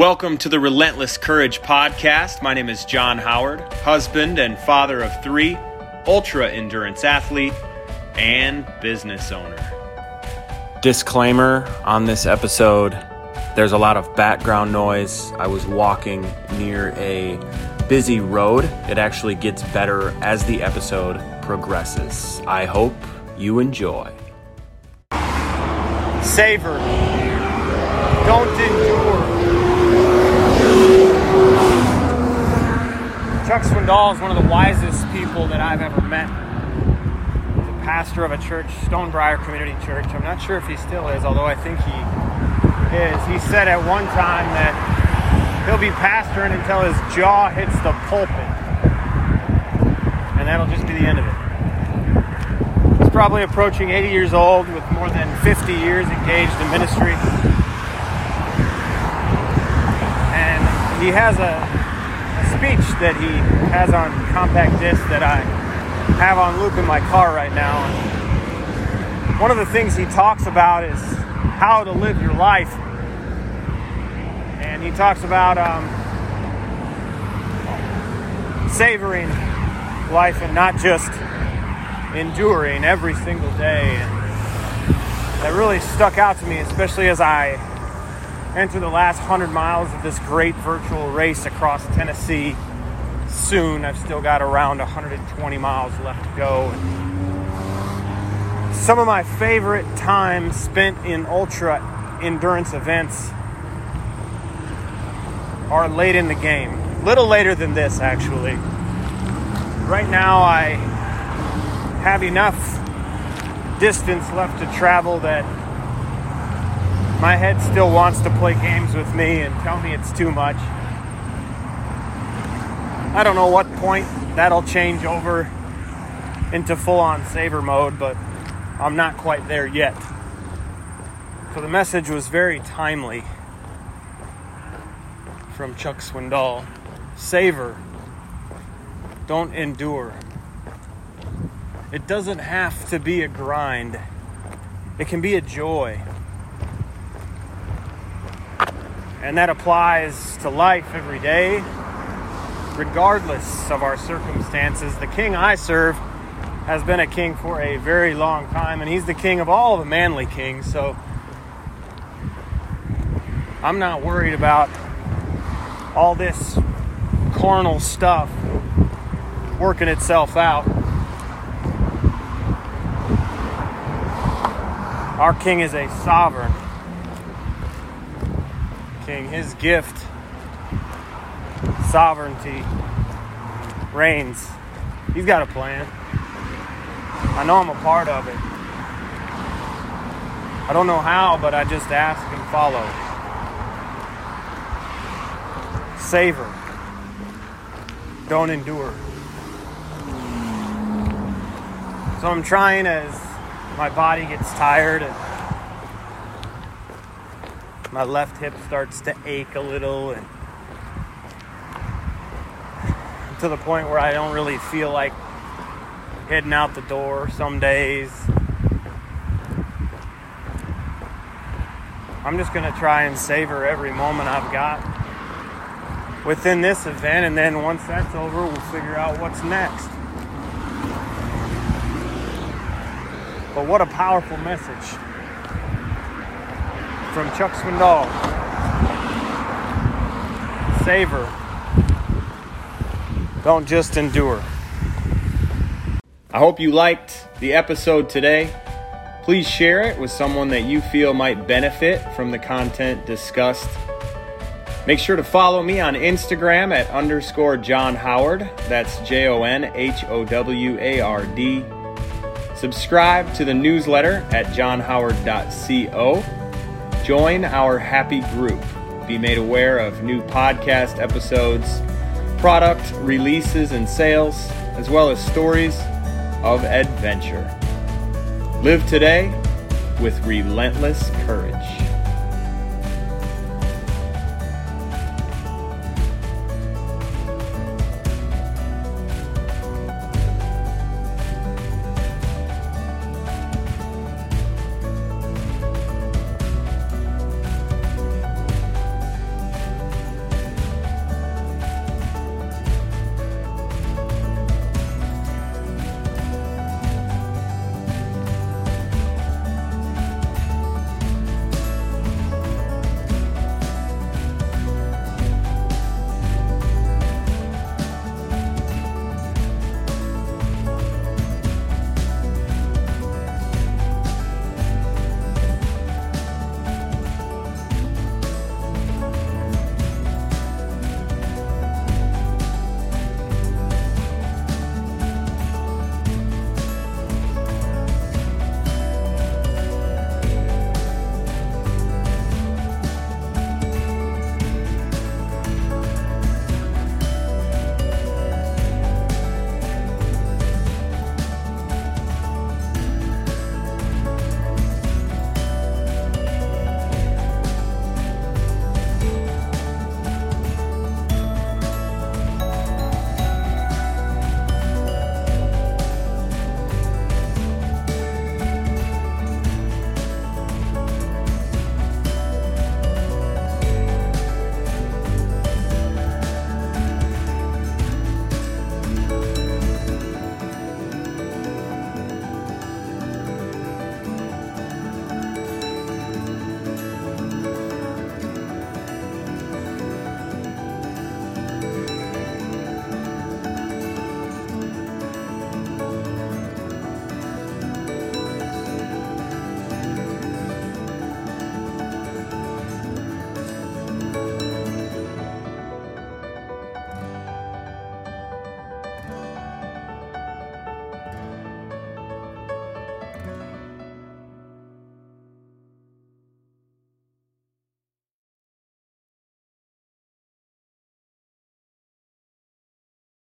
Welcome to the Relentless Courage podcast. My name is Jon Howard, husband and father of three, ultra endurance athlete, and business owner. Disclaimer on this episode there's a lot of background noise. I was walking near a busy road. It actually gets better as the episode progresses. I hope you enjoy. Savor. Don't endure. Chuck Swindoll is one of the wisest people that I've ever met. He's a pastor of a church, Stonebriar Community Church. I'm not sure if he still is, although I think he is. He said at one time that he'll be pastoring until his jaw hits the pulpit. And that'll just be the end of it. He's probably approaching 80 years old with more than 50 years engaged in ministry. And he has a speech that he has on compact disc that I have on loop in my car right now. And one of the things he talks about is how to live your life. And he talks about um, savoring life and not just enduring every single day. And that really stuck out to me, especially as I enter the last 100 miles of this great virtual race across Tennessee soon. I've still got around 120 miles left to go. Some of my favorite times spent in ultra endurance events are late in the game. A Little later than this, actually. Right now, I have enough distance left to travel that my head still wants to play games with me and tell me it's too much. I don't know what point that'll change over into full on savor mode, but I'm not quite there yet. So the message was very timely from Chuck Swindoll. Savor, don't endure. It doesn't have to be a grind, it can be a joy. And that applies to life every day, regardless of our circumstances. The king I serve has been a king for a very long time, and he's the king of all the manly kings. So I'm not worried about all this carnal stuff working itself out. Our king is a sovereign king. His gift, sovereignty, reigns. He's got a plan. I know I'm a part of it. I don't know how, but I just ask and follow. Savor. Don't endure. So I'm trying as my body gets tired and my left hip starts to ache a little and to the point where I don't really feel like heading out the door some days. I'm just going to try and savor every moment I've got within this event, and then once that's over, we'll figure out what's next. But what a powerful message from Chuck Swindoll. Savor. Don't just endure. I hope you liked the episode today. Please share it with someone that you feel might benefit from the content discussed. Make sure to follow me on Instagram at underscore Jon Howard. That's J O N H O W A R D. Subscribe to the newsletter at jonhoward.co Join our happy group. Be made aware of new podcast episodes, product releases and sales, as well as stories of adventure. Live today with relentless courage.